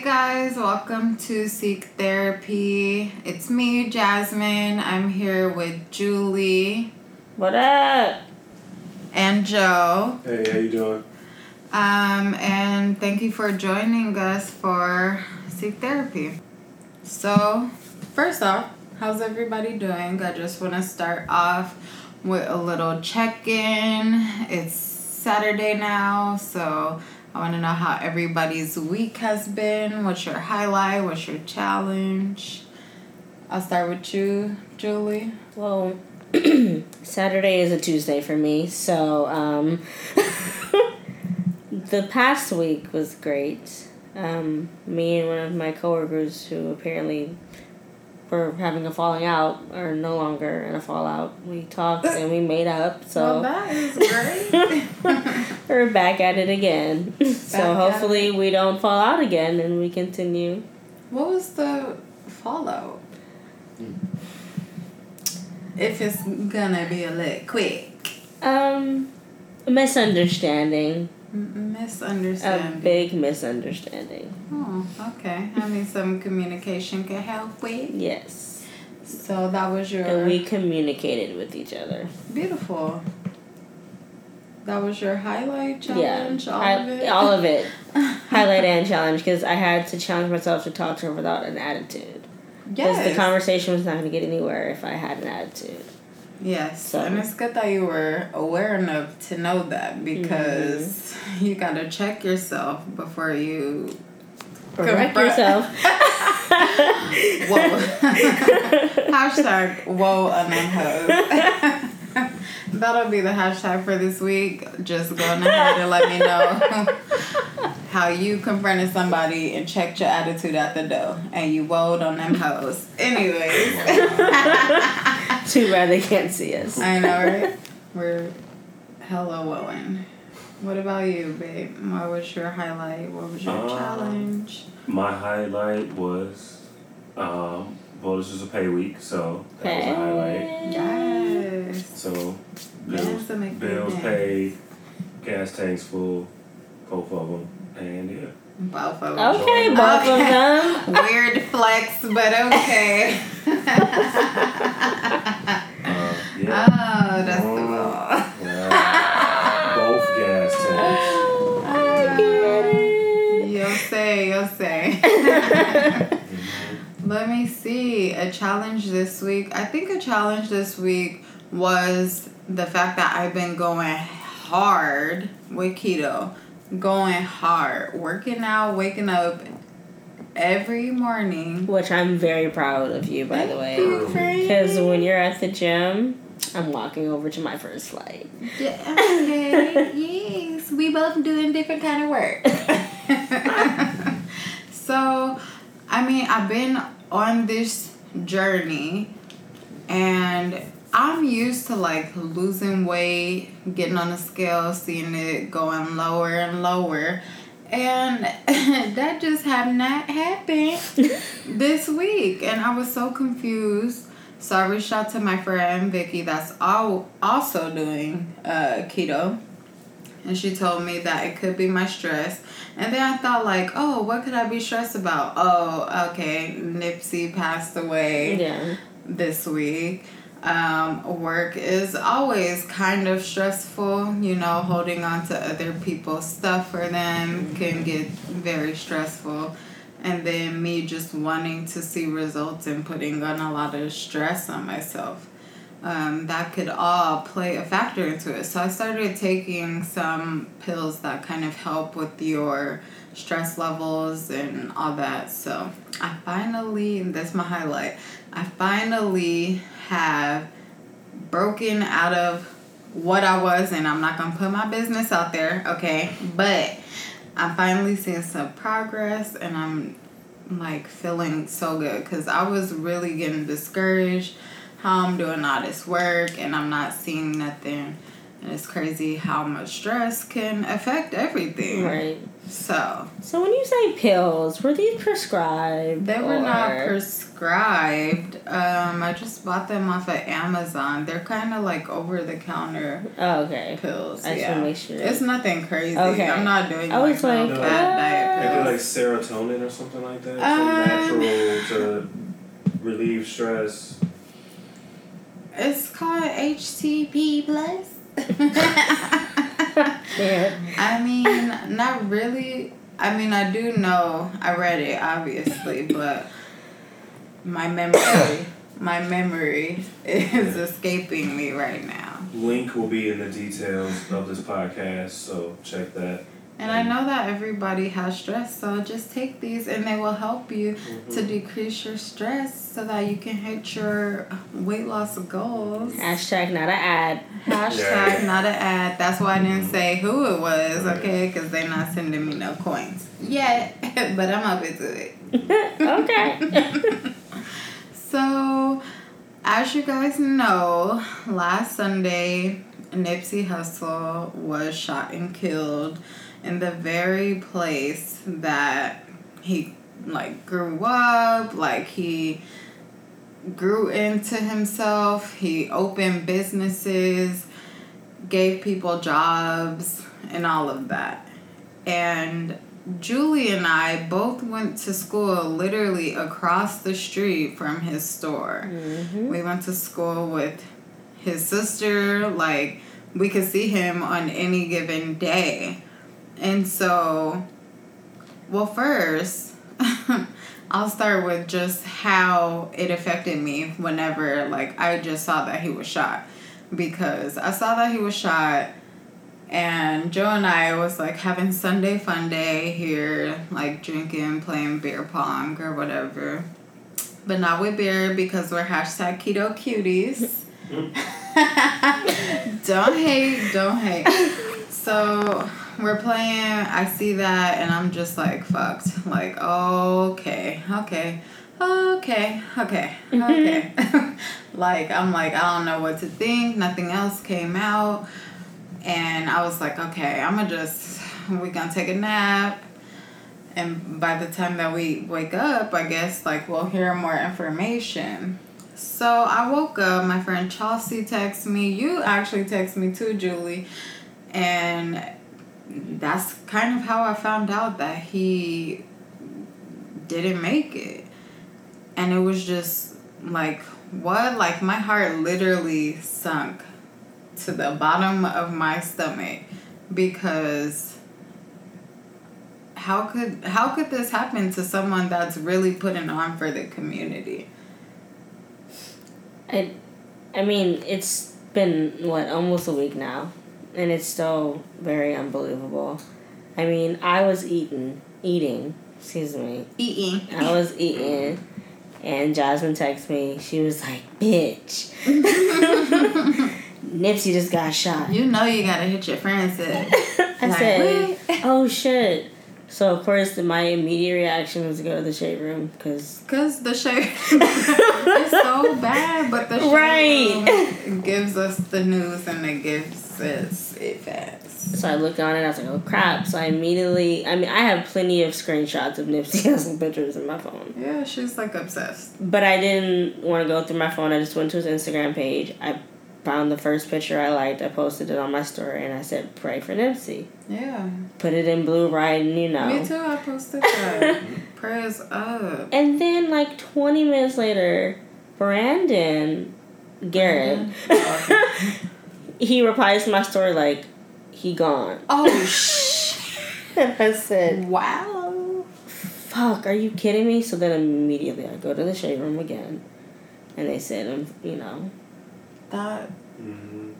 Hey guys, welcome to Seek Therapy. It's me, Jasmine. I'm here with Julie What up? and Joe. Hey, how you doing? Um, and thank you for joining us for Seek Therapy. So, first off, how's everybody doing? I just want to start off with a little check in. It's Saturday now, so I want to know how everybody's week has been. What's your highlight? What's your challenge? I'll start with you, Julie. Well, Saturday is a Tuesday for me, so um, the past week was great. Um, me and one of my coworkers, who apparently were having a falling out, are no longer in a fallout. We talked and we made up, Well, so that is great. we're back at it again. Back so hopefully we don't fall out again and we continue. what was the fallout? If it's gonna be a lit quick. Um, a misunderstanding, a big misunderstanding. Oh, okay. I mean, some communication can help with. Yes. So that was your And we communicated with each other. beautiful. That was your highlight challenge. yeah. all I- of it. all of it. Highlight and challenge because I had to challenge myself to talk to her without an attitude. Because Yes. the conversation was not going to get anywhere if I had an attitude. Yes. So- and it's good that you were aware enough to know that because Mm-hmm. you gotta check yourself before you. Correct Confront- yourself. Whoa. hashtag whoa on them hoes. That'll be the hashtag for this week. Just go on ahead and let me know how you confronted somebody and checked your attitude at the door and you woed on them hoes. Anyways, Too bad they can't see us. I know, right? We're hella woeing. What about you, babe? What was your highlight? What was your Um, challenge? My highlight was, um, well, this was a pay week, so that was a highlight. Yes. So, bills, bills paid, gas tanks full, both of them, and yeah. Both of them. Okay, both Okay. of them. Weird flex, but okay. Uh, oh, yeah. that's the ball. yeah. both gas tanks. I get it. You'll say, you'll say. Let me see. A challenge this week. I think a challenge this week was the fact that I've been going hard with keto. Going hard. Working out, waking up every morning. Which I'm very proud of you, by the way. Thank you. Because when you're at the gym, I'm walking over to my first flight. Yeah, okay, yes. We both doing different kind of work. so, I mean, I've been on this journey and I'm used to like losing weight, getting on the scale, seeing it going lower and lower. And that just have not happened this week. And I was so confused. So I reached out to my friend Vicky that's all also doing uh, keto. And she told me that it could be my stress. And then I thought like, oh, what could I be stressed about? Oh, okay, Nipsey passed away Yeah. this week. Um, work is always kind of stressful, you know, holding on to other people's stuff for them can get very stressful. And then me just wanting to see results and putting on a lot of stress on myself. Um, that could all play a factor into it. So I started taking some pills that kind of help with your stress levels and all that. So I finally, and that's my highlight, I finally have broken out of what I was, and I'm not gonna put my business out there, okay? But I'm finally seeing some progress, and I'm like feeling so good because I was really getting discouraged how I'm doing all this work and I'm not seeing nothing. And it's crazy how much stress can affect everything. Right. So. So when you say pills, were these prescribed? They were or- not prescribed. Um, I just bought them off of Amazon. They're kind of like over the counter Oh, okay. pills. I yeah. make sure. It's nothing crazy. Okay. I'm not doing I was like, like, no uh, bad They diet do pills. like serotonin or something like that. Um, Some natural to relieve stress. It's called HTP plus. Yeah. I mean, not really. I mean, I do know. I read it obviously, but my memory, my memory is escaping me right now. Link will be in the details of this podcast, so check that. And I know that everybody has stress, so just take these and they will help you Mm-hmm. to decrease your stress so that you can hit your weight loss goals. Hashtag not an ad. Hashtag Yeah. not an ad. That's why I didn't say who it was, okay? Because they're not sending me no coins yet, but I'm open to it. okay. So, as you guys know, last Sunday, Nipsey Hussle was shot and killed in the very place that he like grew up, like he grew into himself, he opened businesses, gave people jobs and all of that. And Julie and I both went to school literally across the street from his store. hmm We went to school with his sister, like, we could see him on any given day. And so, well, first, I'll start with just how it affected me whenever, like, I just saw that he was shot. Because I saw that he was shot, and Joe and I was like having Sunday fun day here, like drinking, playing beer pong or whatever. But not with beer because we're hashtag keto cuties. don't hate, don't hate. So we're playing, I see that and I'm just like fucked. Like, okay, okay, okay, okay, okay. like I'm like, I don't know what to think. Nothing else came out. And I was like, okay, I'm gonna just we gonna take a nap. And by the time that we wake up, I guess like we'll hear more information. So I woke up, my friend Chelsea texted me. You actually texted me too, Julie. And that's kind of how I found out that he didn't make it. And it was just like, what? Like my heart literally sunk to the bottom of my stomach because how could how could this happen to someone that's really putting on for the community? I, I mean, it's been what almost a week now, and it's still very unbelievable. I mean, I was eating, eating. Excuse me. Eating. I was eating, and Jasmine texted me. She was like, "Bitch, Nipsey just got shot." You know you gotta hit your friends. I Like, said, "What?" "Oh shit." So of course, my immediate reaction was to go to the shade room because Cause the shade it's so bad, but the shade Right. room gives us the news and it gives us it fast. So I looked on it. I was like, "Oh crap!" So I immediately. I mean, I have plenty of screenshots of Nipsey Hussle pictures in my phone, Yeah, she's like obsessed. but I didn't want to go through my phone. I just went to his Instagram page. I found the first picture I liked. I posted it on my story, and I said, "Pray for Nipsey." Yeah. Put it in blue, right? And you know. Me too, I posted that. Prayers up. And then, like twenty minutes later, Brandon Garrett, he replies to my story like, "He gone." Oh shh. And I said, wow. fuck, are you kidding me? So then immediately I go to the shade room again. And they said, um, you know. That hmm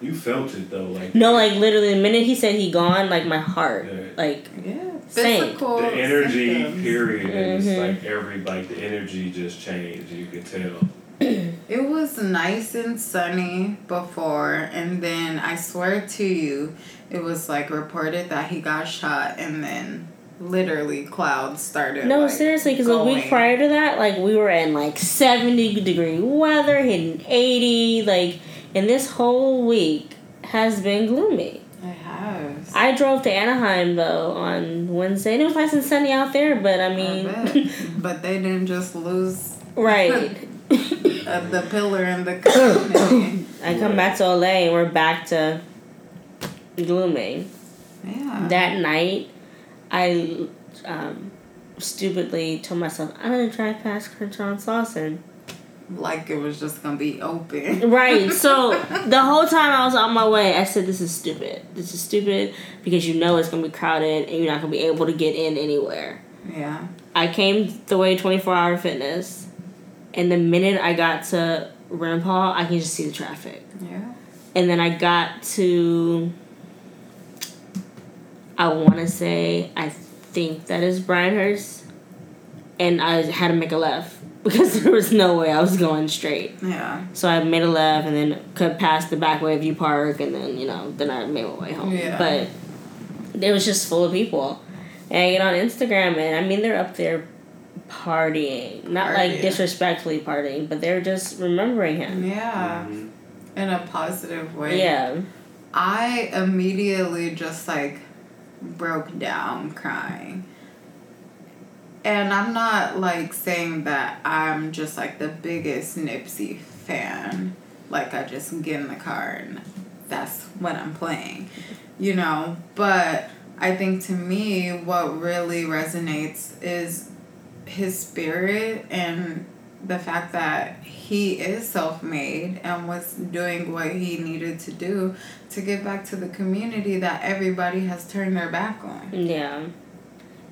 You felt it though, like No, like literally the minute he said he gone, like my heart, Yeah. like, yeah. Same. Physical the energy symptoms. period is Mhm. like every like the energy just changed. You could tell. It was nice and sunny before, and then I swear to you, it was like reported that he got shot, and then literally clouds started. no, like, seriously, because a week prior to that, like, we were in like 70 degree weather, hitting 80, like, and this whole week has been gloomy. It has. I drove to Anaheim though on Wednesday. and It was nice and sunny out there, but I I mean, bet. but they didn't just lose right. uh, the pillar and the community. I come back to LA and we're back to gloomy. yeah. That night, I um, stupidly told myself I'm gonna drive past Crenshaw and Slauson. like it was just gonna be open. Right. So the whole time I was on my way, I said, "This is stupid. This is stupid because you know it's gonna be crowded and you're not gonna be able to get in anywhere." Yeah. I came the way 24 Hour Fitness, and the minute I got to Rimpau, I can just see the traffic. Yeah. And then I got to, I want to say, I think that is Brynhurst, and I had to make a left because there was no way I was going straight. Yeah. So I made a left and then cut past the back way of View Park, and then you know, then I made my way home. Yeah. But it was just full of people, and I get on Instagram, and I mean they're up there partying, not like disrespectfully partying, but they're just remembering him. Yeah. Mhm. In a positive way. Yeah. I immediately just like broke down crying. And I'm not like saying that I'm just like the biggest Nipsey fan. Like I just get in the car and that's what I'm playing. You know, but I think to me what really resonates is his spirit and the fact that he is self-made and was doing what he needed to do to give back to the community that everybody has turned their back on. Yeah.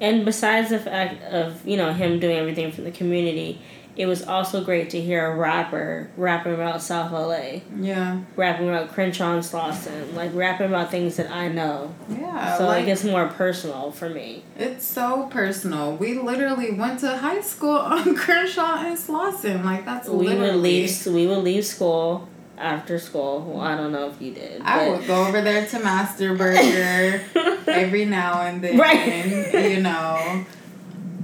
And besides the fact of, you know, him doing everything for the community, it was also great to hear a rapper rapping about South LA, Yeah. rapping about Crenshaw and Slauson, like rapping about things that I know. Yeah. so like, it's more personal for me. it's so personal. We literally went to high school on Crenshaw and Slauson. Like that's We literally would leave we would leave school after school. Well, I don't know if you did. I would go over there to Master Burger every now and then, Right. you know.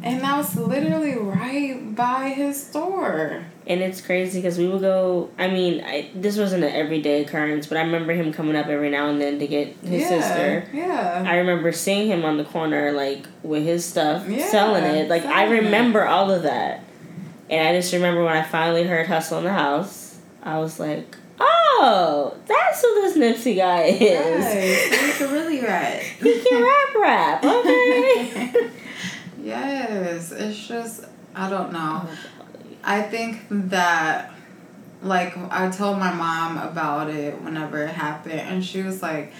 And that was literally right by his store. And it's crazy because we would go. I mean, I, this wasn't an everyday occurrence, but I remember him coming up every now and then to get his yeah, sister. Yeah. I remember seeing him on the corner, like with his stuff, Yeah, selling it. Like I selling it. remember all of that, and I just remember when I finally heard "Hussle in the House," I was like, "Oh, that's who this Nipsey guy is. Right. So he can really rap. He can rap, rap. Okay." yes. It's just I don't know. Oh, I think that like I told my mom about it whenever it happened and she was like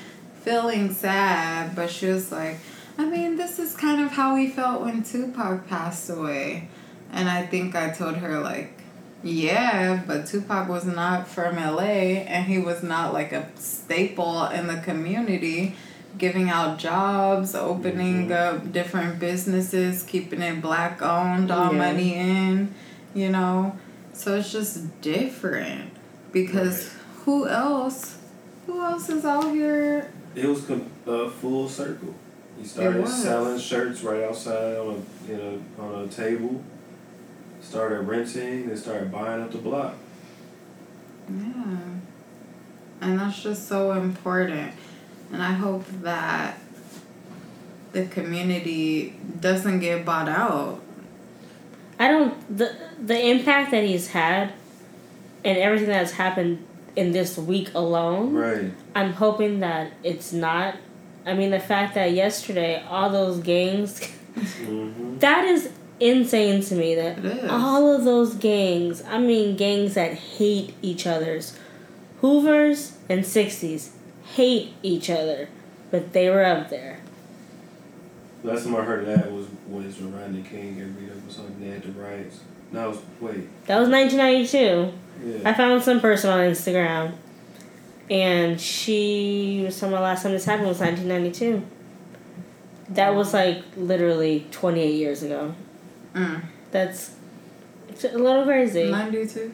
feeling sad, but she was like, I mean, this is kind of how we felt when Tupac passed away. And I think I told her like yeah, but Tupac was not from LA and he was not like a staple in the community, giving out jobs, opening Mhm. up different businesses, keeping it black owned, all Yeah. money in, you know? So it's just different because who else? Who else is out here? It was a full circle. He started selling shirts right outside on a you know on a table. Started renting and started buying up the block. Yeah. And that's just so important. And I hope that the community doesn't get bought out. I don't the the impact that he's had, and everything that's happened in this week alone. Right. I'm hoping that it's not. I mean, the fact that yesterday all those gangs, Mm-hmm. that is insane to me. That all of those gangs, I mean, gangs that hate each other's, Hoovers and Sixties hate each other, but they were up there. Last time I heard of that was was when Rodney King got beat up or something. They had the riots. No, was wait. That was 1992. Yeah. I found some person on Instagram, and she was talking about last time this happened was 1992. That was like literally 28 years ago. Mm. That's a little crazy. 92?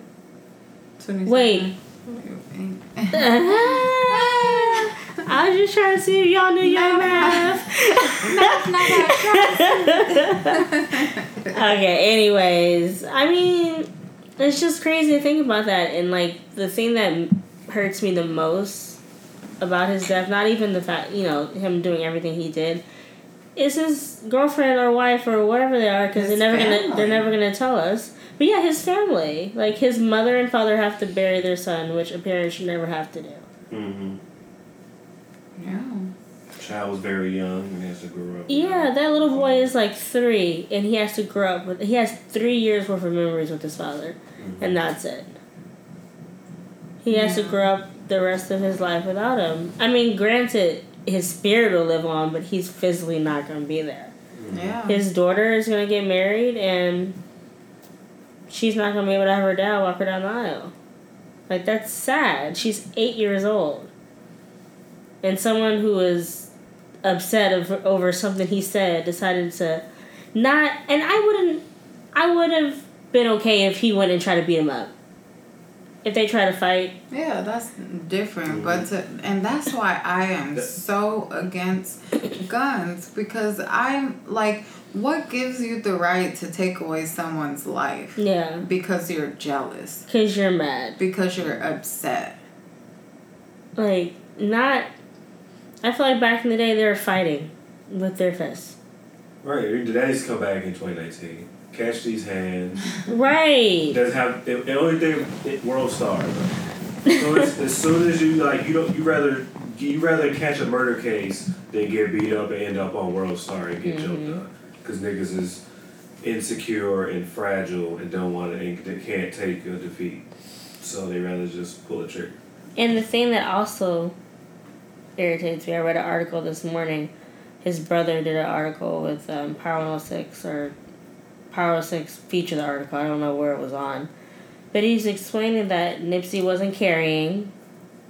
27? Wait. I was just trying to see if y'all knew your No. math. Not that okay, anyways, I mean, it's just crazy to think about that. And like, the thing that hurts me the most about his death, not even the fact, you know, him doing everything he did, is his girlfriend or wife or whatever they are because they're never family. gonna they're never gonna tell us. But yeah, his family, like his mother and father, have to bury their son, which a parent should never have to do. Mm-hmm. Yeah. Child was very young and has to grow up. Yeah, that little boy is like three, and he has to grow up with. He has three years worth of memories with his father, mm-hmm. and that's it. He has yeah. to grow up the rest of his life without him. I mean, granted, his spirit will live on, but he's physically not going to be there. Mm-hmm. Yeah. His daughter is going to get married, and she's not going to be able to have her dad walk her down the aisle. Like, that's sad. She's eight years old. And someone who is upset over, over something he said decided to not. And I wouldn't. I would have been okay if he went and tried to beat him up if they try to fight. Yeah, that's different. But to, and that's why I am so against guns because I'm like, what gives you the right to take away someone's life? Yeah. Because you're jealous. Because you're mad. Because you're upset. Like not. I feel like back in the day they were fighting with their fists. Right. The daddies come back in 2019 catch these hands. Right. Doesn't have the, the only thing world star. So as soon as you like you don't you rather you rather catch a murder case than get beat up and end up on World Star and get mm-hmm. jumped up because niggas is insecure and fragile and don't want to and they can't take a defeat, so they rather just pull the trigger. And the thing that also irritates me, I read an article this morning. His brother did an article with um, Power 106 or Power 6 featured the article. I don't know where it was on. But he's explaining that Nipsey wasn't carrying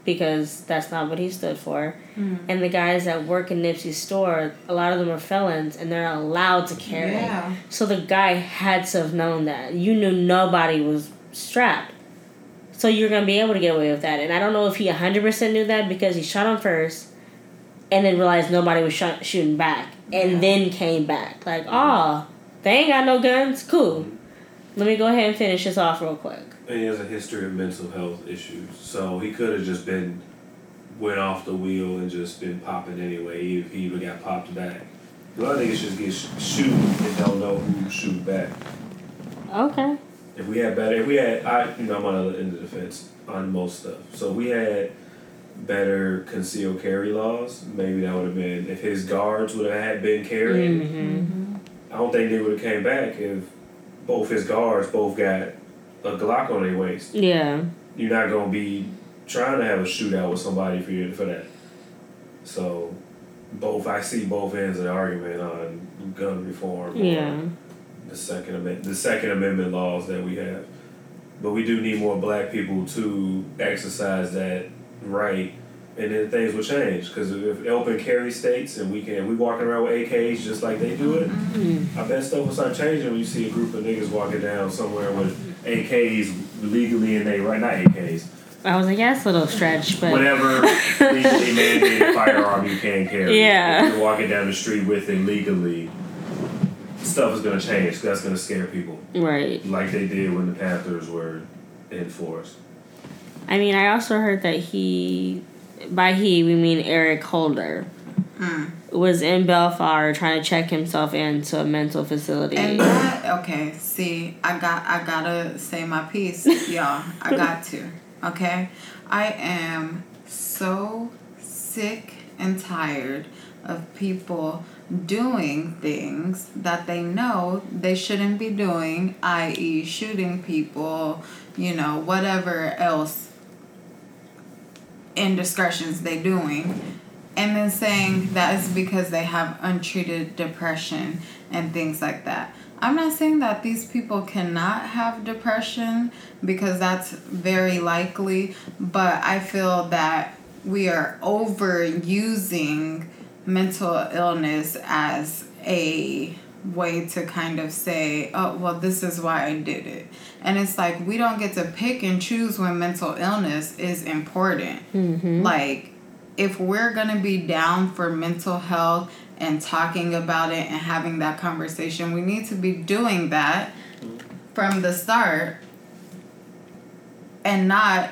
because that's not what he stood for. Mm. And the guys that work in Nipsey's store, a lot of them are felons and they're not allowed to carry. Yeah. So the guy had to have known that. You knew nobody was strapped. So you're going to be able to get away with that. And I don't know if he 100% knew that because he shot him first and then realized nobody was sh- shooting back and yeah. then came back. Like, oh, they ain't got no guns. Cool. Let me go ahead and finish this off real quick. And he has a history of mental health issues, so he could have just been went off the wheel and just been popping anyway if he even got popped back. A lot of niggas just get sh- shoot and don't know who shoot back. Okay. If we had better, if we had, I you know I'm on the other end of the fence on most stuff. So we had better concealed carry laws. Maybe that would have been if his guards would have had been carrying. Mm-hmm. I don't think they would have came back if both his guards both got a Glock on their waist. Yeah. You're not gonna be trying to have a shootout with somebody for you for that. So, both I see both ends of the argument on gun reform. Yeah. The second amendment, the Second Amendment laws that we have, but we do need more black people to exercise that right and then things will change because if open carry states and we can we walking around with AKs just like they do it, mm-hmm. I bet stuff will start changing when you see a group of niggas walking down somewhere with AKs legally and they right not AKs. I was like, yeah, it's a little stretch, but whatever legally mandated firearm you can carry. Yeah, if you're walking down the street with it legally. Stuff is gonna change. That's gonna scare people. Right. Like they did when the Panthers were in force. I mean, I also heard that he by he we mean Eric Holder. Mm. Was in Bellflower trying to check himself into a mental facility. And that okay, see, I got I gotta say my piece, y'all. I got to. Okay? I am so sick and tired of people doing things that they know they shouldn't be doing, i.e., shooting people, you know, whatever else indiscretions they're doing and then saying that is because they have untreated depression and things like that. I'm not saying that these people cannot have depression because that's very likely, but I feel that we are overusing mental illness as a way to kind of say, oh, well, this is why I did it. And it's like we don't get to pick and choose when mental illness is important. Mm-hmm. Like, if we're going to be down for mental health and talking about it and having that conversation, we need to be doing that from the start and not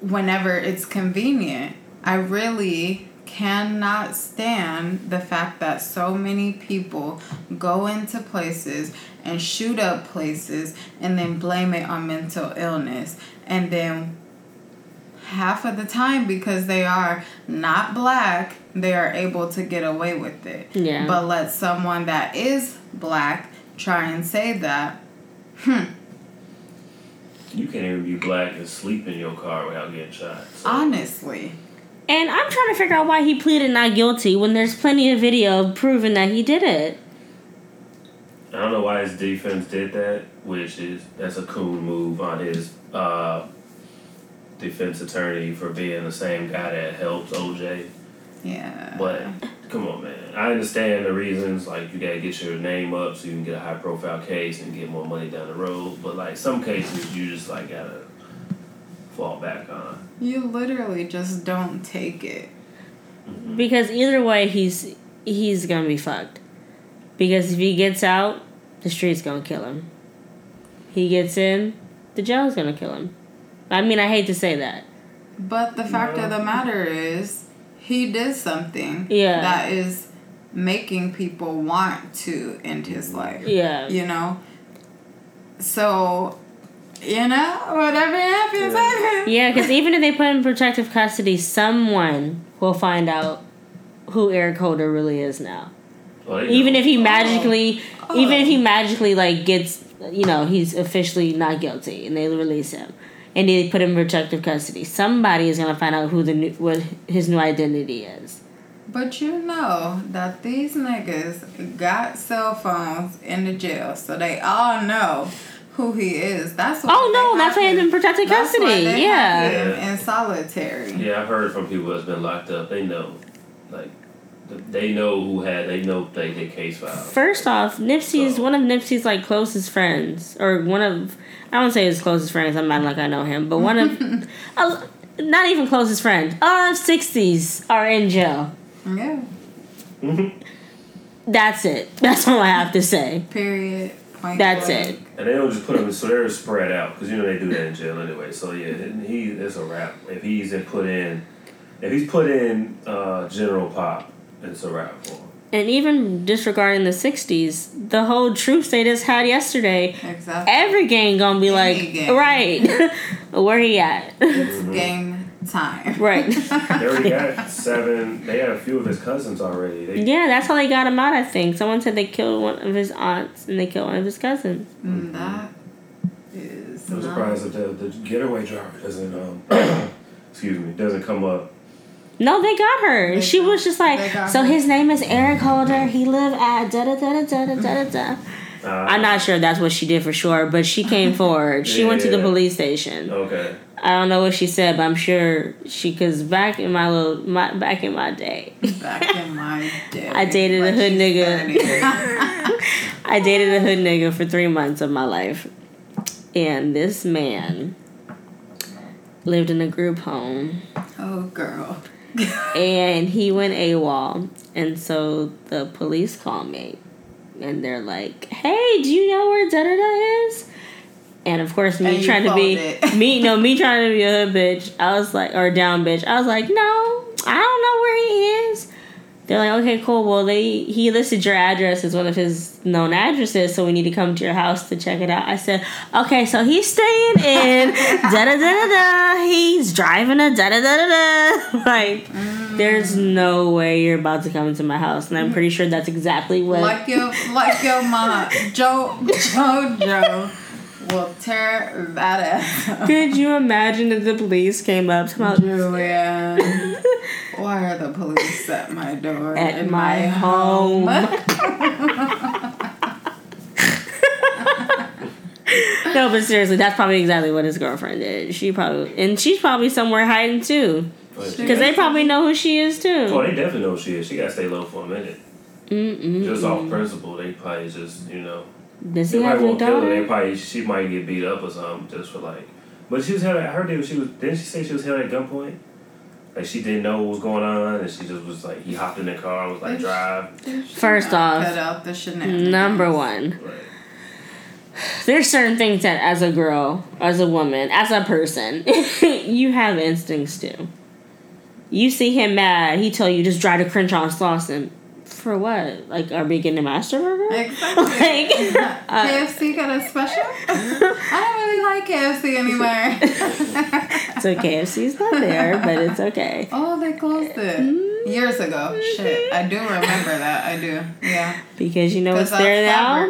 whenever it's convenient. I really cannot stand the fact that so many people go into places and shoot up places and then blame it on mental illness. And then half of the time because they are not black, they are able to get away with it. Yeah. But let someone that is black try and say that. Hmm. You can't even be black and sleep in your car without getting shot. So. Honestly. And I'm trying to figure out why he pleaded not guilty when there's plenty of video proving that he did it. I don't know why his defense did that, which is that's a coon move on his uh, defense attorney for being the same guy that helps OJ. Yeah. But come on, man. I understand the reasons. Like you gotta get your name up so you can get a high profile case and get more money down the road. But like some cases, you just like gotta fall back on. You literally just don't take it. Mm-hmm. Because either way, he's he's gonna be fucked. Because if he gets out, the street's gonna kill him. He gets in, the jail's gonna kill him. I mean, I hate to say that. But the fact of the matter is, he did something Yeah. that is making people want to end his life. Yeah. You know? So, you know, whatever happens, Yeah. happens. Yeah, because even if they put him in protective custody, someone will find out who Eric Holder really is now. Oh, well, Even know. if he magically, oh. even if he Oh. magically like gets, you know, he's officially not guilty and they release him, and they put him in protective custody, somebody is gonna find out who the new, what his new identity is. But you know that these niggas got cell phones in the jail, so they all know who he is. That's why Oh no, that's have why he's him- in protective that's why custody. they Yeah. have him in solitary. Yeah, I've heard from people that's been locked up. They know, like, they know who had. They know they get case filed. First off, Nipsey's So- one of Nipsey's like closest friends, or one of I don't say his closest friends. I'm not like I know him, but one of, uh, not even closest friends. Our sixties are in jail. Yeah. Mhm. That's it. That's all I have to say. Period. Point That's blank. it. And they don't just put them, so they're spread out because you know they do that in jail anyway. So yeah, he it's a wrap. If he's in put in, if he's put in uh, General Pop, it's a wrap for him. And even disregarding the '60s, the whole truth they just had yesterday. Exactly. Every gang gonna be Any like, gang. right, where he at? It's game time. right. They already got seven. They had a few of his cousins already. They, Yeah, that's how they got him out. I think someone said they killed one of his aunts and they killed one of his cousins. Mm, That is. I'm surprised that the, the getaway driver doesn't um excuse me doesn't come up. No, they got her. They she got- was just like, so her. his name is Eric Holder. He lived at da da da da da da da da. Uh, I'm not sure that's what she did for sure, but she came forward. She went to the police station. Okay. I don't know what she said, but I'm sure she, cause back in my little, my back in my day, Back in my day. I dated a hood nigga. I dated a hood nigga for three months of my life, and this man lived in a group home. oh, girl. and he went AWOL. And so the police call me and they're like, Hey, do you know where da da da is? And of course, me trying to be it. me, no, me trying to be a hood bitch. I was like, or down bitch. I was like, no, I don't know where he is. They're like, okay, cool. Well, they he listed your address as one of his known addresses, so we need to come to your house to check it out. I said, okay, so he's staying in da da da da da. He's driving a da da da da da. Like, there's mm. no way you're about to come into my house, and I'm pretty sure that's exactly what. Like your, like your mom, Joe, JoJo will tear that ass. Could you imagine if the police came up to my Julian, why are the police at my door? At in my home. No, but seriously, that's probably exactly what his girlfriend did. She probably, and she's probably somewhere hiding too, because they probably know who she is Oh, too. they definitely know who she is. She gotta stay low for a minute. Mm-mm. Just off principle, they probably just you know. Does They he have probably a won't kill her. They probably she might get beat up or something just for like. But she was held. I heard that she was. Didn't she say she was held at gunpoint? Like she didn't know what was going on, and she just was like he hopped in the car and was like drive. First off, cut out the shenanigans. Number one, Right. there's certain things that as a girl, as a woman, as a person, you have instincts too. You see him mad, he tell you just drive to Crenshaw and Slauson. For what? Like, are we getting a master burger? Exactly. Like, uh, KFC got a special? I don't really like KFC anymore. so KFC's not there, but it's okay. oh, they closed it Mm-hmm. years ago. Shit, I do remember that. I do. Yeah. Because you know what's there now?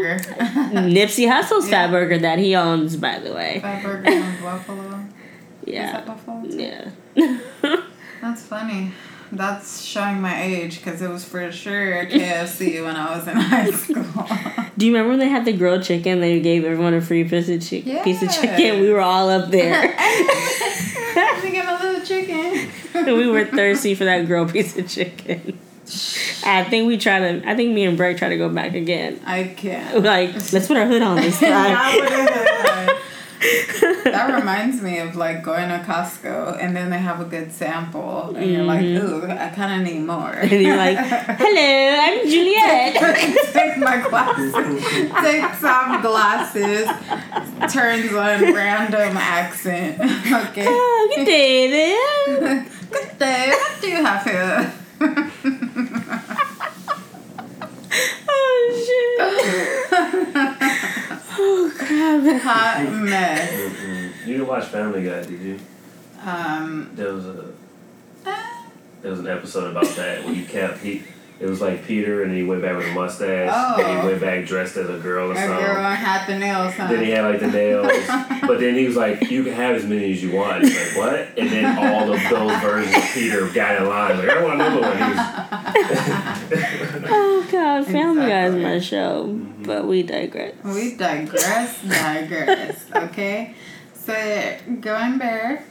Nipsey Hussle's Yeah. Fat Burger that he owns, by the way. Fatburger in Buffalo. Is Yeah. that Buffalo? too? Yeah. That's funny. That's showing my age because it was for sure KFC when I was in high school. Do you remember when they had the grilled chicken? They gave everyone a free piece of, chi- piece of chicken. We were all up there. Me get my little chicken. we were thirsty for that grilled piece of chicken. I think we tried to. I think me and Brett tried to go back again. I can't. Like, let's put our hood on this Not time. That reminds me of like going to Costco and then they have a good sample and you're like, ooh, I kind of need more. Mm-hmm. and you're like, "Hello, I'm Juliet." take my glasses, take off glasses, turns on random accent. Okay. oh, good day there. Good day. What do you have here? Oh shit. oh crap. Hot mess. You didn't watch Family Guy, did you? Um. There was a uh, there was an episode about that where he kept he. It was like Peter, and he went back with a mustache. Oh. Then he went back dressed as a girl or A something. girl had the nails, huh? Then he had like the nails, but then he was like, "You can have as many as you want." He's like, "What?" And then all of those versions of Peter got in line. Like, I want another one. He was, Oh god, Family Guy is my show, but we digress. We digress, digress. Okay, so going back,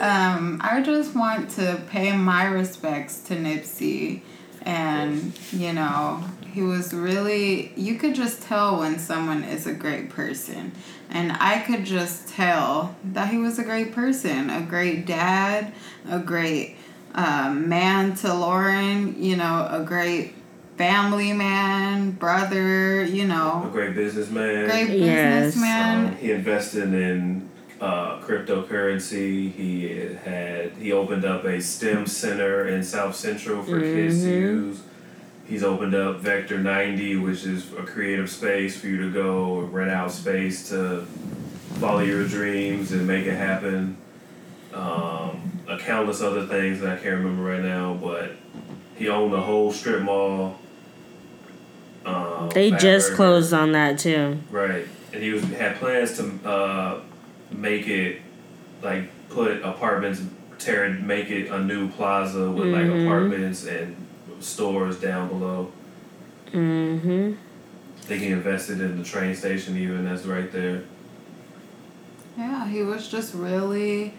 um, I just want to pay my respects to Nipsey, and you know he was really. You could just tell when someone is a great person, and I could just tell that he was a great person, a great dad, a great um, man to Lauren. You know, a great family man, brother. You know a great businessman. great Yes. businessman. Um, he invested in uh, cryptocurrency. He had he opened up a STEM center in South Central for kids to use. He's opened up Vector 90, which is a creative space for you to go and rent out space to follow your dreams and make it happen. Um, a countless other things that I can't remember right now, but he owned the whole strip mall. Um, They Fat just Burger. closed on that too. Right, and he was had plans to uh, make it like put apartments, tear it, make it a new plaza with like Mhm. apartments and stores down below. Mm-hmm. I think he invested in the train station even that's right there. Yeah, he was just really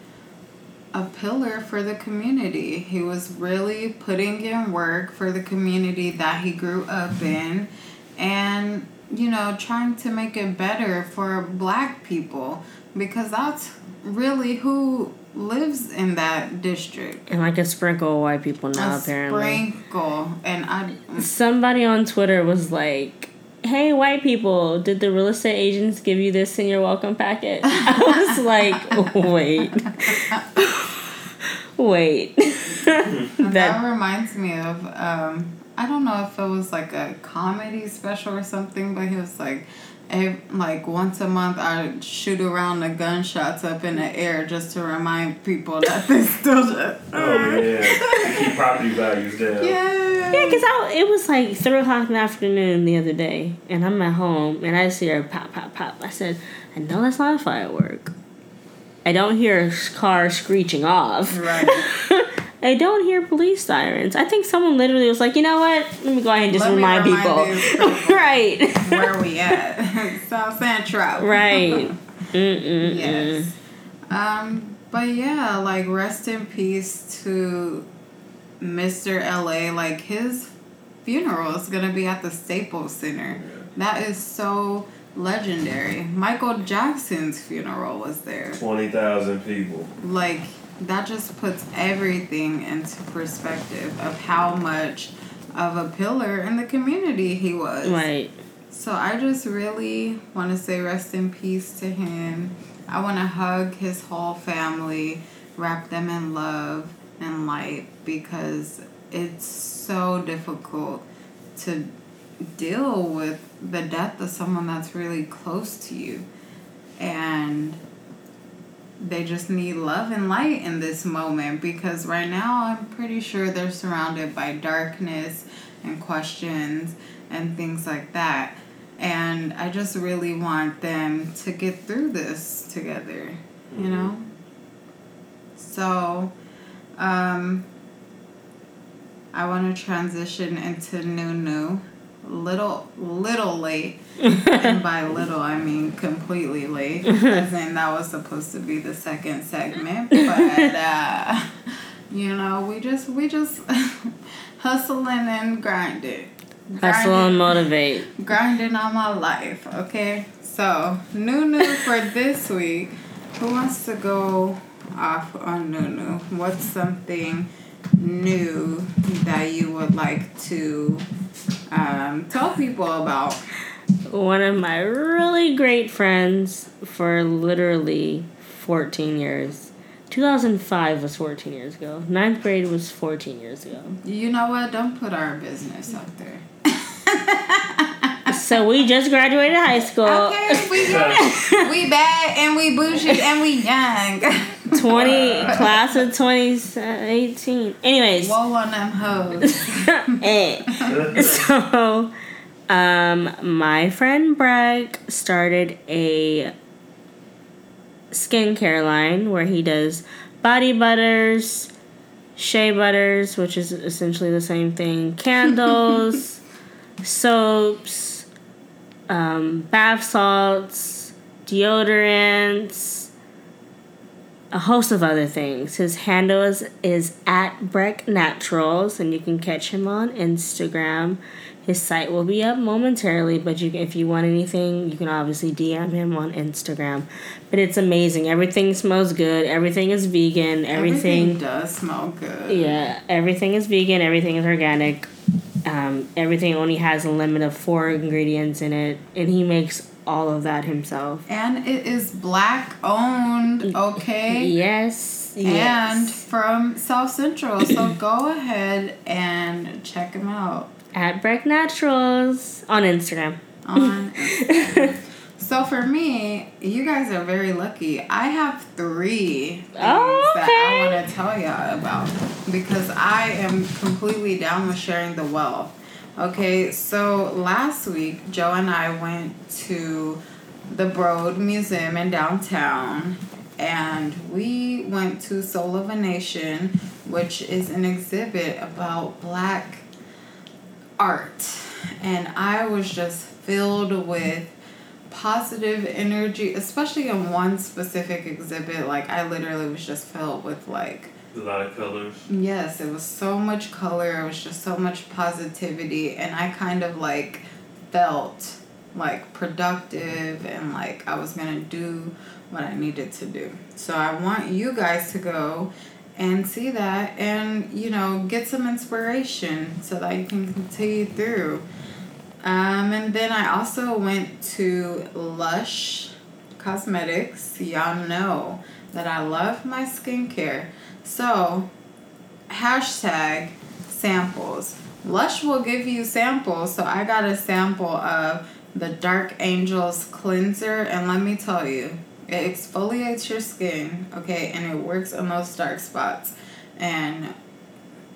a pillar for the community. He was really putting in work for the community that he grew up in and, you know, trying to make it better for black people because that's really who lives in that district. And like a sprinkle of white people now, a apparently. sprinkle. And I. Somebody on Twitter was like, "Hey, white people, did the real estate agents give you this in your welcome packet?" I was like, "Wait, wait." That, that reminds me of um, I don't know if it was like a comedy special or something, but he was like, ev- like once a month I shoot around the gunshots up in the air just to remind people that they still. Oh yeah, keep property values down. Yeah. yeah, because I it was like three o'clock in the afternoon the other day, and I'm at home and I see her pop, pop, pop. I said, "I know that's not a firework." I don't hear a car screeching off. Right. I don't hear police sirens. I think someone literally was like, you know what? Let me go ahead and just Let me remind, remind people. people. right. Where are we at? South Central. right. Mm-mm-mm. Yes. Um, but yeah, like rest in peace to Mr. LA. Like his funeral is gonna be at the Staples Center. That is so legendary. Michael Jackson's funeral was there. Twenty thousand people. Like that just puts everything into perspective of how much of a pillar in the community he was. Right. So I just really want to say rest in peace to him. I want to hug his whole family, wrap them in love, and light because it's so difficult to deal with the death of someone that's really close to you. And they just need love and light in this moment because right now I'm pretty sure they're surrounded by darkness and questions and things like that. And I just really want them to get through this together, you Mhm. know? So, um, I want to transition into new new. Little, little late. and by little, I mean completely late. As in, that was supposed to be the second segment. But, uh, you know, we just, we just hustling and grinding. Hustle and motivate. grinding on my life, okay? So, new new for this week. Who wants to go off on new new? What's something new that you would like to um, tell people about? One of my really great friends for literally 14 years. 2005 was 14 years ago. Ninth grade was 14 years ago. You know what? Don't put our business out there. So we just graduated high school. Okay, we we bad and we bougie and we young. 20 class of 2018. Anyways, Whoa on them hoes. hey. so um my friend Bragg started a skincare line where he does body butters, shea butters, which is essentially the same thing, candles, soaps, um, bath salts, deodorants, a host of other things. His handle is, is at Breck Naturals, and you can catch him on Instagram. His site will be up momentarily, but you, if you want anything, you can obviously DM him on Instagram. But it's amazing. Everything smells good. Everything is vegan. Everything Everything, does smell good. yeah, everything is vegan. Everything is organic. Um, everything only has a limit of four ingredients in it, and he makes all of that himself. And it is black owned, okay? Yes. And yes. from South Central. So go ahead and check him out at Breck Naturals on Instagram. on Instagram. So for me, you guys are very lucky. I have three things Oh, that I want to tell y'all about because I am completely down with sharing the wealth. Okay, so last week Joe and I went to the Broad Museum in downtown and we went to Soul of a Nation, which is an exhibit about black art. And I was just filled with positive energy, especially in one specific exhibit. Like, I literally was just filled with, like, A lot of colors. Yes, it was so much color. It was just so much positivity, and I kind of like felt like productive and like I was gonna do what I needed to do. So I want you guys to go and see that and you know get some inspiration so that you can continue through. Um, and then I also went to Lush Cosmetics. Y'all know that I love my skincare. So, hashtag samples. Lush will give you samples. So, I got a sample of the Dark Angels cleanser, and let me tell you, it exfoliates your skin, okay, and it works on those dark spots. And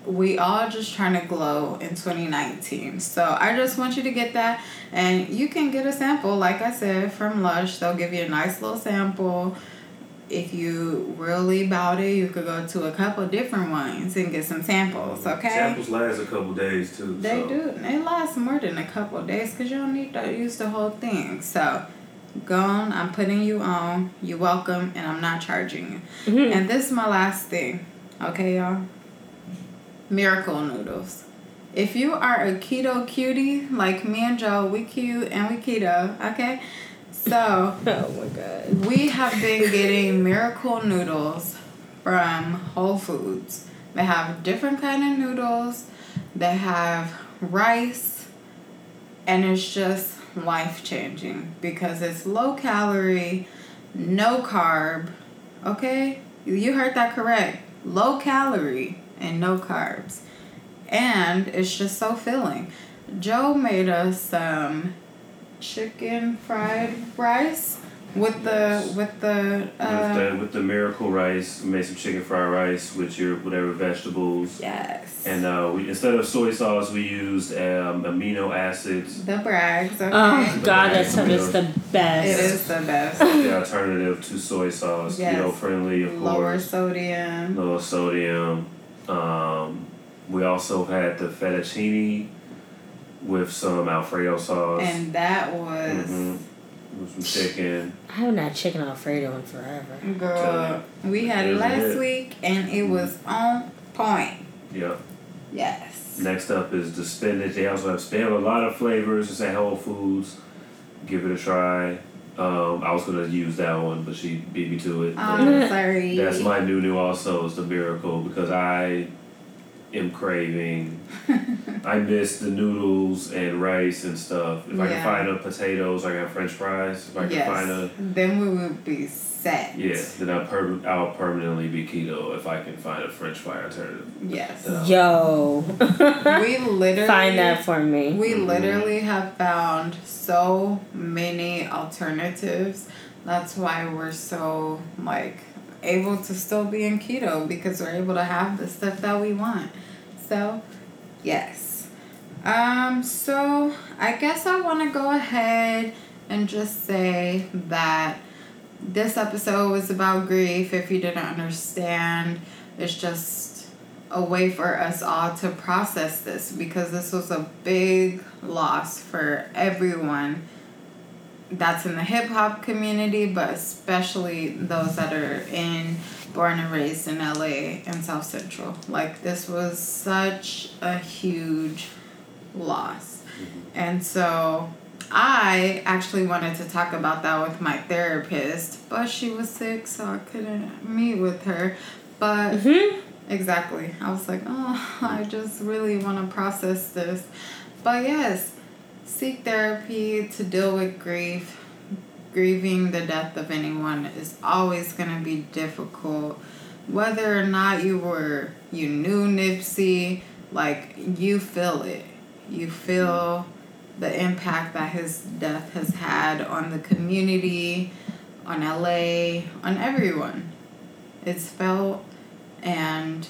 we all just trying to glow in 2019. So I just want you to get that and you can get a sample like I said from Lush. They'll give you a nice little sample. If you really about it, you could go to a couple different ones and get some samples, okay? Samples last a couple days too. They so. do. They last more than a couple days because you don't need to use the whole thing. So, go on. I'm putting you on. You're welcome, and I'm not charging you. Mhm. And this is my last thing. Okay, y'all? Miracle noodles. If you are a keto cutie like me and Joe, we cute and we keto, okay? So, Oh my god. we have been getting miracle noodles from Whole Foods. They have different kind of noodles. They have rice and it's just life changing because it's low calorie, no carb. Okay? You heard that correct. low calorie and no carbs. And it's just so filling. Joe made us some chicken fried rice with the with the uh, with the with the miracle rice, we made some chicken fried rice with your whatever vegetables. yes. And uh, we instead of soy sauce, we used um, amino acids. the Bragg's, okay. Oh God, that stuff is the best. it is the best. the alternative to soy sauce, Yes. keto friendly, of Lower course. Lower sodium. Low sodium. Um, we also had the fettuccine with some Alfredo sauce. And that was Mhm. With some chicken. I haven't had chicken Alfredo in forever. girl. We had it Isn't last it? week and it was on point. Yep. Yes. Next up is the spinach. They also have they have a lot of flavors. It's at Whole Foods. Give it a try. Um, I was gonna use that one, but she beat me to it. I'm sorry. that's my new new also is the miracle because I am craving. I miss the noodles and rice and stuff. If I can find a potatoes, I got French fries. If I can yes. find a then we would be set. yeah, then I'll, per- I'll permanently be keto if I can find a French fry alternative. Yes. Yeah. Yo. we literally Find that for me. We Mhm. literally have found so many alternatives. That's why we're so like able to still be in keto because we're able to have the stuff that we want. So, yes. Um so I guess I want to go ahead and just say that this episode was about grief if you didn't understand. It's just a way for us all to process this because this was a big loss for everyone that's in the hip hop community, but especially those that are in born and raised in LA and South Central. Like this was such a huge loss. Mm-hmm. And so I actually wanted to talk about that with my therapist, but she was sick, so I couldn't meet with her. But hmm Exactly. I was like, oh, I just really want to process this. But yes, seek therapy to deal with grief. Grieving the death of anyone is always going to be difficult. Whether or not you were, you knew Nipsey, like, you feel it. You feel the impact that his death has had on the community, on LA, on everyone. It's felt and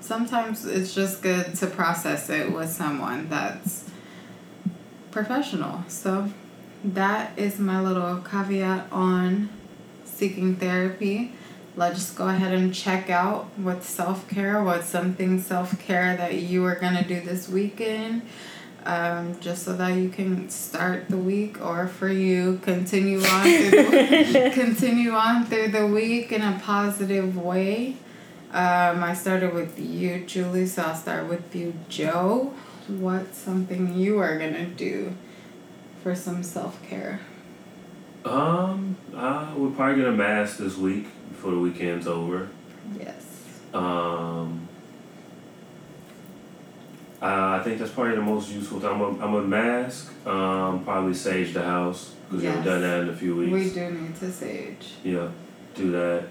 sometimes it's just good to process it with someone that's professional. So that is my little caveat on seeking therapy. Let's just go ahead and check out what self care, what's something self care that you are gonna do this weekend. Um, just so that you can start the week, or for you continue on through the, continue on through the week in a positive way. Um, I started with you, Julie, so I'll start with you, Joe. What's something you are gonna do for some self care? Um, uh, we're probably gonna mask this week before the weekend's over. Yes. Um, uh, I think that's probably the most useful thing. I'm a, I'm a mask. Um, probably sage the house because we haven't done that in a few weeks. We do need to sage. Yeah, do that.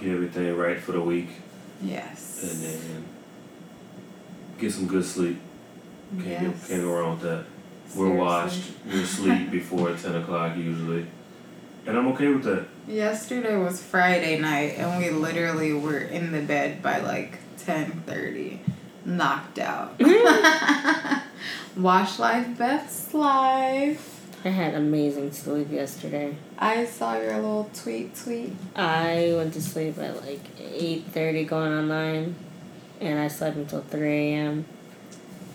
Get everything right for the week, Yes. and then get some good sleep. Can't yes. get, can't go wrong with that. We're washed. We're sleep before ten o'clock usually, and I'm okay with that. Yesterday was Friday night, and we literally were in the bed by like ten thirty, knocked out. Mm-hmm. Wash life, best life. I had amazing sleep yesterday. I saw your little tweet tweet. I went to sleep at like eight thirty, going on nine, and I slept until three a.m.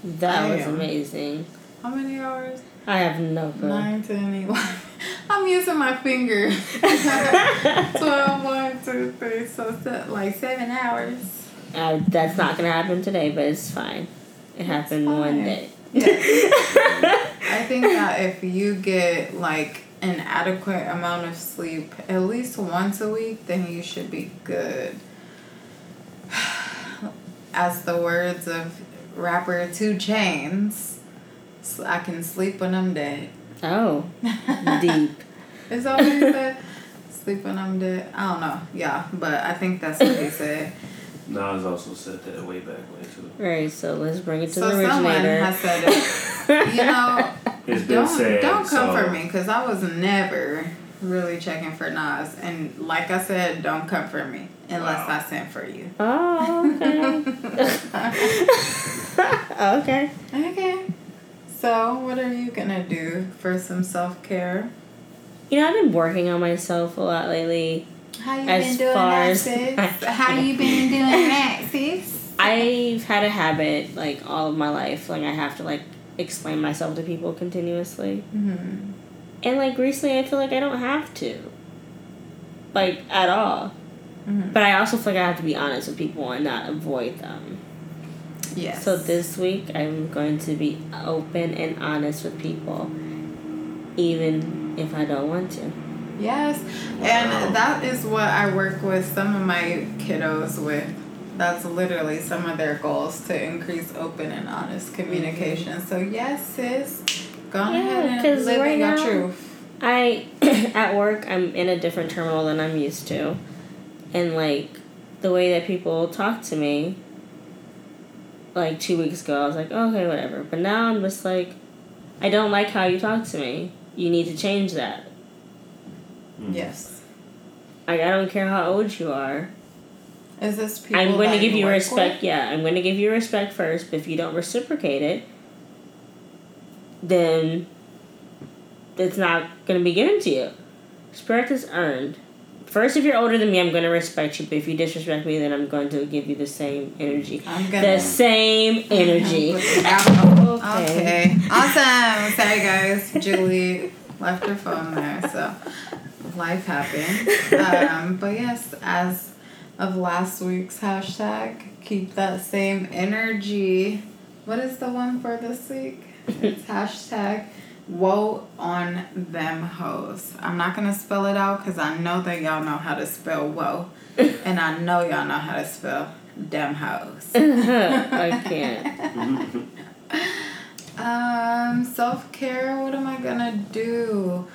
That was Damn. amazing. How many hours? I have no clue. Nine, ten, eleven. I'm using my finger. 12, 1, 2, 3, so se- like seven hours. Uh, that's not gonna happen today, but it's fine. It happened one fine. day. I think that if you get like an adequate amount of sleep at least once a week, then you should be good. As the words of rapper 2 Chainz, "S- I can sleep when I'm dead. oh, deep. Is that what he said? Sleep when I'm dead. I don't know. Yeah, but I think that's what he said. Nas also said that way back when too. Right, so let's bring it to the right. So the someone originator. has said it. You know, It's been don't said. don't come so for me because I was never really checking for Nas, and like I said, don't come for me unless Wow. I sent for you. oh, okay. okay. Okay. So, what are you gonna do for some self care? You know, I've been working on myself a lot lately. How you As been doing far that, as- sis? How you been doing that, sis? I've had a habit like all of my life, like I have to like explain myself to people continuously. Mm-hmm. And like recently, I feel like I don't have to, like at all. Mhm. But I also feel like I have to be honest with people and not avoid them. Yes. So this week, I'm going to be open and honest with people, even if I don't want to. Yes, Wow. and that is what I work with some of my kiddos with. That's literally some of their goals to increase open and honest mm-hmm. communication. So yes, sis, go Yeah, ahead and 'cause live right in your now- truth. I at work I'm in a different terminal than I'm used to. And like the way that people talk to me like 2 weeks ago I was like, "Okay, whatever." But now I'm just like I don't like how you talk to me. You need to change that. Mm. Yes. Like I don't care how old you are. Is this people? I'm going to give you respect. with? Yeah, I'm going to give you respect first. But if you don't reciprocate it, then it's not going to be given to you. Respect is earned. First, if you're older than me, I'm going to respect you. But if you disrespect me, then I'm going to give you the same energy. I'm gonna. The same energy. Put it down. Okay. Okay. Awesome. Sorry guys. Julie left her phone there, so life happened. Um, but yes, as of last week's hashtag, keep that same energy. What is the one for this week? It's hashtag woe on them hoes. I'm not gonna spell it out because I know that y'all know how to spell woe. and I know y'all know how to spell them hoes. I can't. Um, self care. What am I gonna do?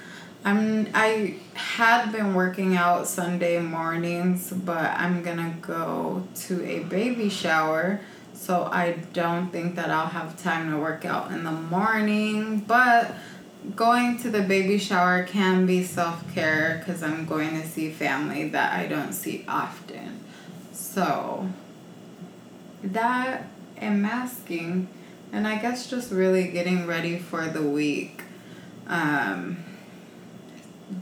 I'm. I had been working out Sunday mornings, but I'm gonna go to a baby shower, so I don't think that I'll have time to work out in the morning. But going to the baby shower can be self care because I'm going to see family that I don't see often. So that and masking and I guess just really getting ready for the week. Um,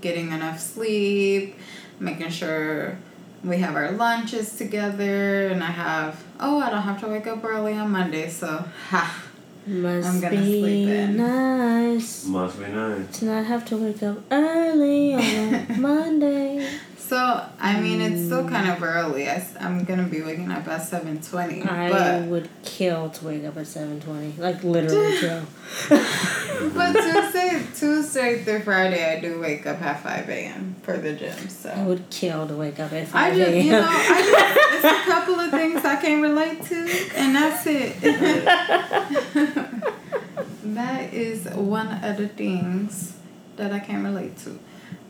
getting enough sleep, making sure we have our lunches together, and I have, oh, I don't have to wake up early on Monday, so ha. Must I'm gonna be sleep in. nice Must be nice. to not have to wake up early on Monday. So, I mean, it's still kind of early. I, am gonna be waking up at 7.20, I but, would kill to wake up at seven twenty. Like literally kill. but Tuesday, Tuesday through Friday, I do wake up at 5 a.m. for the gym, so. I would kill to wake up at I five just, you know, a.m. I just, it's a couple of things I can relate to, and that's it. that is one of the things that I can relate to.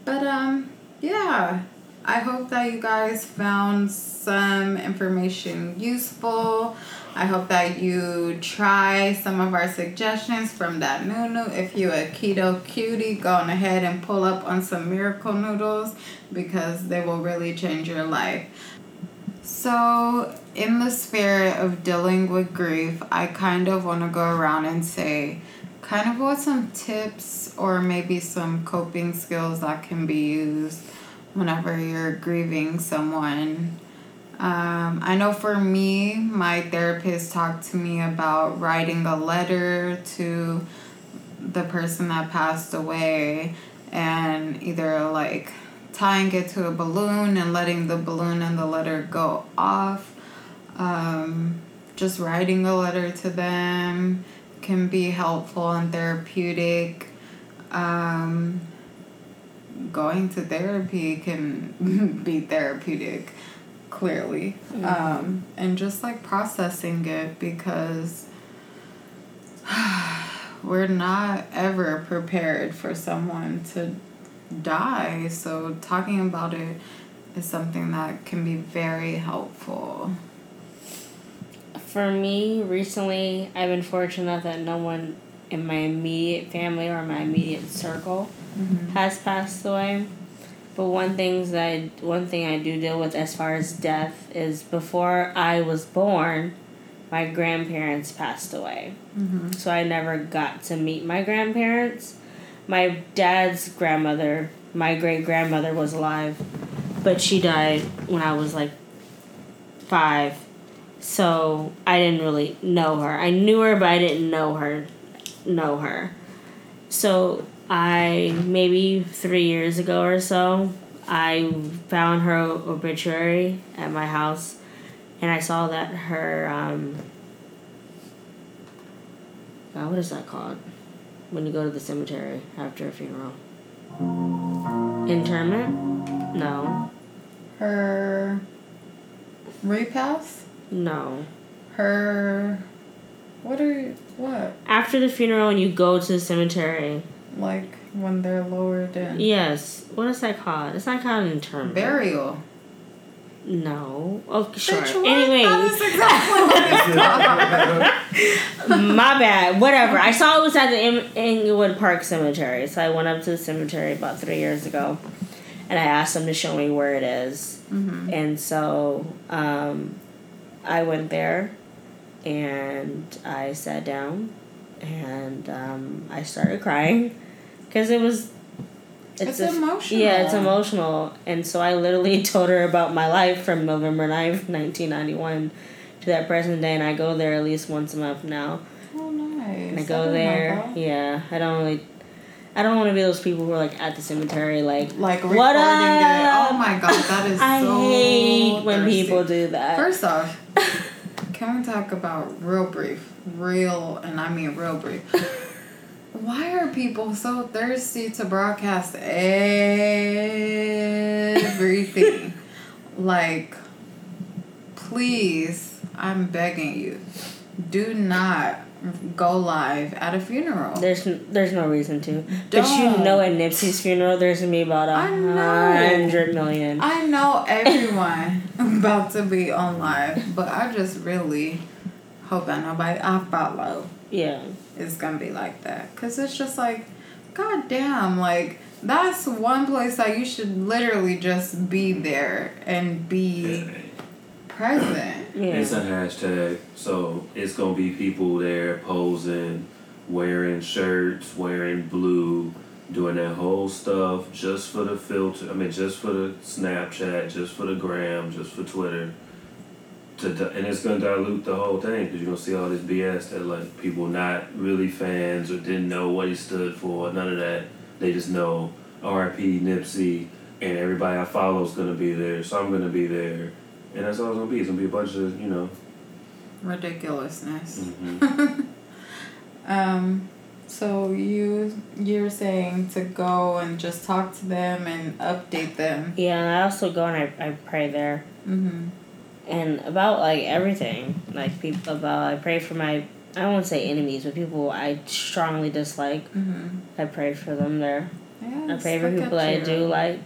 But, um, yeah, I hope that you guys found some information useful. I hope that you try some of our suggestions from that Nunu. If you a keto cutie, go on ahead and pull up on some miracle noodles because they will really change your life. So, in the spirit of dealing with grief, I kind of want to go around and say kind of what some tips or maybe some coping skills that can be used whenever you're grieving someone. Um, I know for me, my therapist talked to me about writing a letter to the person that passed away and either like tying it to a balloon and letting the balloon and the letter go off. Um, just writing a letter to them can be helpful and therapeutic. Um, going to therapy can be therapeutic, clearly. Um, and just like processing it because we're not ever prepared for someone to die. So talking about it is something that can be very helpful. for me, recently, I've been fortunate that no one in my immediate family or my immediate circle Mm-hmm. has passed away. But one things that I, one thing I do deal with as far as death is before I was born, my grandparents passed away. Mm-hmm. So I never got to meet my grandparents. My dad's grandmother, my great grandmother was alive, but she died when I was like 5. So I didn't really know her. I knew her but I didn't know her know her. So I maybe 3 years ago or so, I found her obituary at my house and I saw that her um God, what is that called? When you go to the cemetery after a funeral. Interment? No. Her repast? No. Her. What are you. What? After the funeral and you go to the cemetery. Like when they're lowered in. Yes. What is that called? It's not called an interment. Burial. No. Oh, sure. Bitch, what? Anyway, That is exactly what my bad. Whatever. I saw it was at the Ing- Inglewood Park Cemetery, so I went up to the cemetery about three years ago, and I asked them to show me where it is. Mhm. And so um, I went there, and I sat down, and um, I started crying, because it was. It's a- emotional. Yeah, it's emotional, and so I literally told her about my life from November 9th, nineteen ninety one, to that present day, and I go there at least once a month now. Oh, nice. And I go there. Yeah, I don't really. I don't want to be those people who are like at the cemetery, like. Like recording What it. up? Oh my god, that is I so hate when thirsty. people do that. First off, can we talk about real brief? Real, and I mean real brief. Why are people so thirsty to broadcast everything? like, please, I'm begging you, do not go live at a funeral. There's n- there's no reason to. But you know, at Nipsey's funeral, there's gonna be about a hundred million. I know everyone about to be on live, but I just really hope that nobody I follow Yeah, is gonna be like that. Cause it's just like, god damn, like that's one place that you should literally just be there and be present. yeah. It's a hashtag, so it's gonna be people there posing, wearing shirts, wearing blue, doing that whole stuff just for the filter. I mean, just for the Snapchat, just for the gram, just for Twitter. To di- and it's gonna dilute the whole thing because you're gonna see all this BS that like people not really fans or didn't know what he stood for. None of that. They just know R.I.P. Nipsey, and everybody I follow is gonna be there, so I'm gonna be there. And that's all it's gonna be. It's gonna be a bunch of, you know. Ridiculousness. Mm-hmm. Um, so you you're saying to go and just talk to them and update them. Yeah, and I also go and I, I pray there. Mm-hmm. and about like everything like people about i pray for my i don't want to say enemies but people i strongly dislike Mm-hmm. i pray for them there Yeah, i pray for people i do like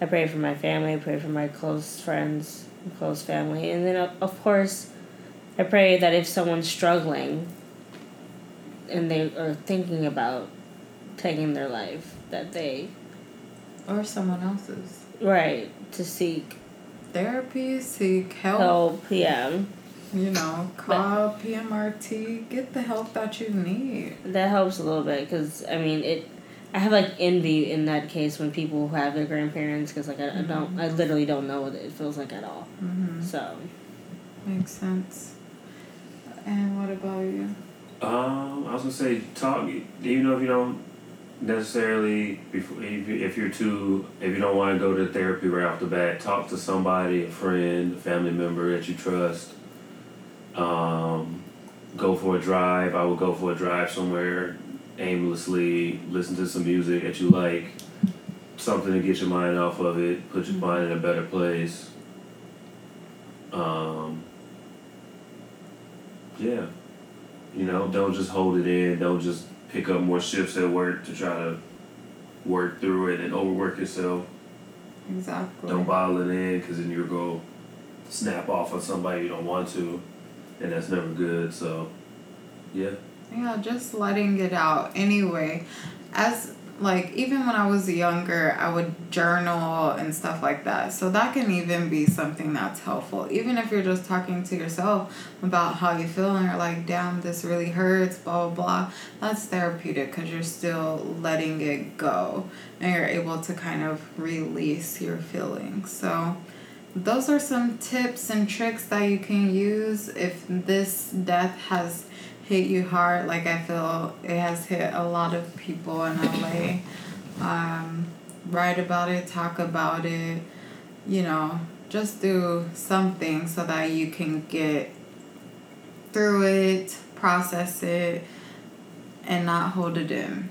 i pray for my family i pray for my close friends close family and then of, of course i pray that if someone's struggling and they are thinking about taking their life that they or someone else's right to seek therapy, seek help. help yeah You know, call PMRT, get the help that you need. That helps a little bit because I mean it. I have like envy in that case when people who have their grandparents because like I, I don't I literally don't know what it feels like at all. Mm-hmm. So Makes sense. And what about you? Um, I was gonna say talk. Even though if you don't necessarily, before if, you, if you're too, if you don't want to go to therapy right off the bat, talk to somebody, a friend, a family member that you trust. Um, go for a drive. I would go for a drive somewhere aimlessly. Listen to some music that you like. Something to get your mind off of it. Put your Mhm. mind in a better place. Um, yeah. You know, don't just hold it in. Don't just pick up more shifts at work to try to work through it and overwork yourself. Exactly. Don't bottle it in because then you'll go snap off on somebody you don't want to. and that's never good. So, yeah. Yeah, just letting it out. Anyway, as like even when I was younger, I would journal and stuff like that. So that can even be something that's helpful. Even if you're just talking to yourself about how you feel and you're like, damn, this really hurts, blah, blah, blah. That's therapeutic because you're still letting it go and you're able to kind of release your feelings. So those are some tips and tricks that you can use if this death has hit you hard. Like I feel it has hit a lot of people in LA. Um, write about it, talk about it, you know, just do something so that you can get through it, process it, and not hold it in.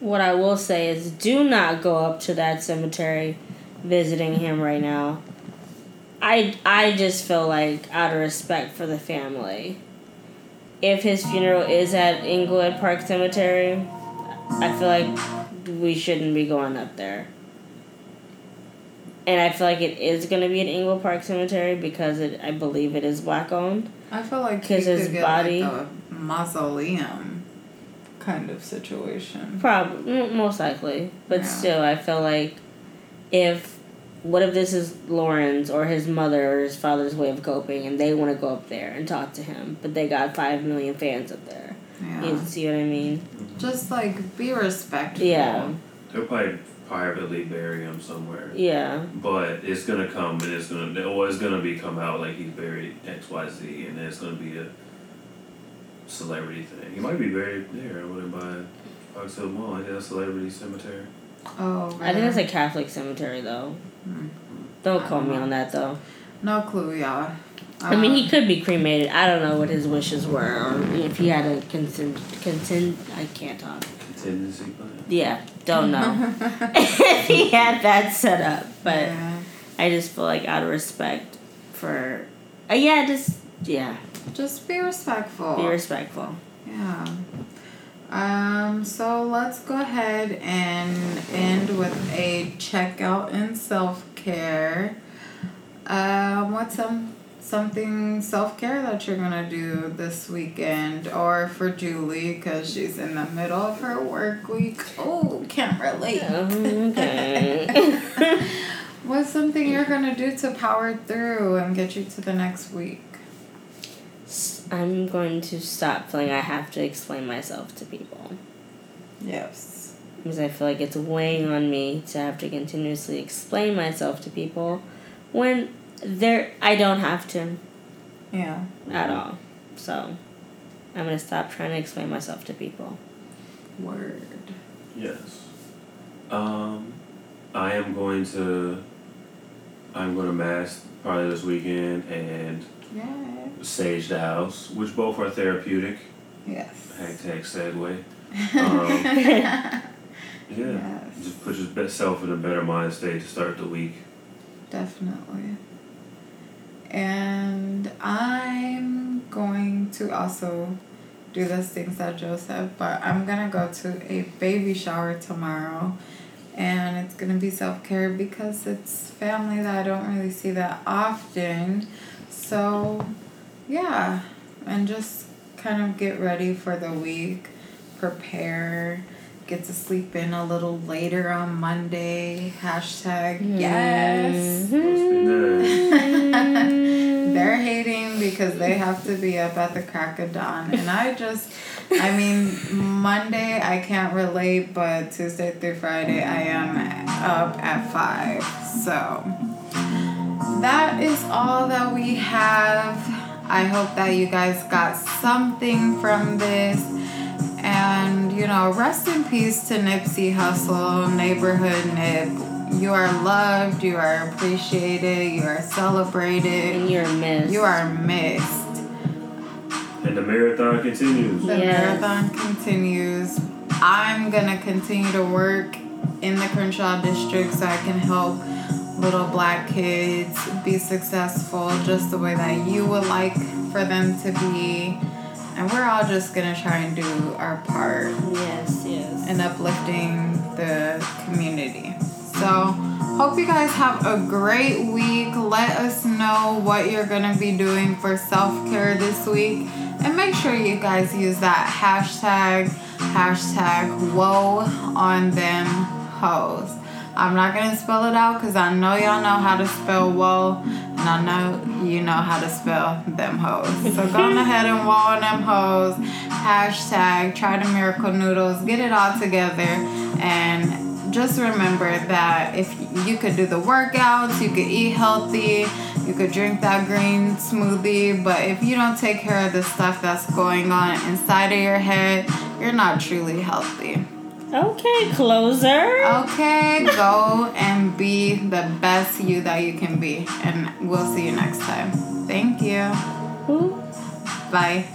What I will say is do not go up to that cemetery visiting him right now. I I just feel like out of respect for the family if his funeral is at Inglewood Park Cemetery, I feel like we shouldn't be going up there. And I feel like it is going to be at Inglewood Park Cemetery because it, I believe it is black owned. I feel like because his get body like a mausoleum kind of situation. Probably, most likely, but yeah. still, I feel like if what if this is Lauren's or his mother or his father's way of coping and they want to go up there and talk to him, but they got five million fans up there. Yeah. You see what I mean? Just like be respectful. Yeah. They'll probably privately bury him somewhere. Yeah. But it's gonna come and it's gonna or it's gonna be come out like he's buried X Y Z and it's gonna be a celebrity thing. He might be buried there over there by Fox Hill Mall. I guess celebrity cemetery. Oh. I think it's a Catholic cemetery though. Mm. Don't call me on that though. No clue, y'all. I mean, he uh, could be cremated. I don't know what his wishes were, or if he had a consent. Consent. I can't talk. Contingency plan. Yeah, don't know if he had that set up, but yeah. I just feel like out of respect for, uh, yeah, just yeah. Just be respectful. Be respectful. Yeah. Um, so let's go ahead and end with a checkout in self care. Um, what's some something self care that you're gonna do this weekend, or for Julie because she's in the middle of her work week? Oh, can't relate. Okay. what's something you're gonna do to power through and get you to the next week? I'm going to stop feeling I have to explain myself to people. Yes. Because I feel like it's weighing on me to have to continuously explain myself to people when there I don't have to. Yeah. At all. So I'm gonna stop trying to explain myself to people. Word. Yes. Um I am going to I'm gonna mask probably this weekend and yeah Sage the House, which both are therapeutic. Yes. Hashtag segue. Um, yeah. Yes. Just put yourself in a better mind state to start the week. Definitely. And I'm going to also do those things that Joe said, but I'm gonna go to a baby shower tomorrow and it's gonna be self care because it's family that I don't really see that often. So yeah, and just kind of get ready for the week, prepare, get to sleep in a little later on Monday. Hashtag yes. They're hating because they have to be up at the crack of dawn. And I just, I mean, Monday I can't relate, but Tuesday through Friday I am up at 5. So that is all that we have I hope that you guys got something from this. And, you know, rest in peace to Nipsey Hussle, Neighborhood Nip. You are loved, you are appreciated, you are celebrated. And you're missed. You are missed. And the marathon continues. The yes. marathon continues. I'm going to continue to work in the Crenshaw district so I can help little black kids be successful just the way that you would like for them to be. And we're all just gonna try and do our part. Yes, yes. In uplifting the community. So Hope you guys have a great week. Let us know what you're to be doing for self care this week. And make sure you guys use that hashtag, hashtag woe on them hoes. I'm not to spell it out because I know y'all know how to spell woe. And I know you know how to spell them hoes. So go on ahead and woe them hoes. Hashtag try the miracle noodles. Get it all together. And just remember that if you could do the workouts, you could eat healthy, you could drink that green smoothie, but if you don't take care of the stuff that's going on inside of your head, you're not truly healthy. Okay, closer. Okay, go and be the best you that you can be. And we'll see you next time. Thank you. Ooh. Bye.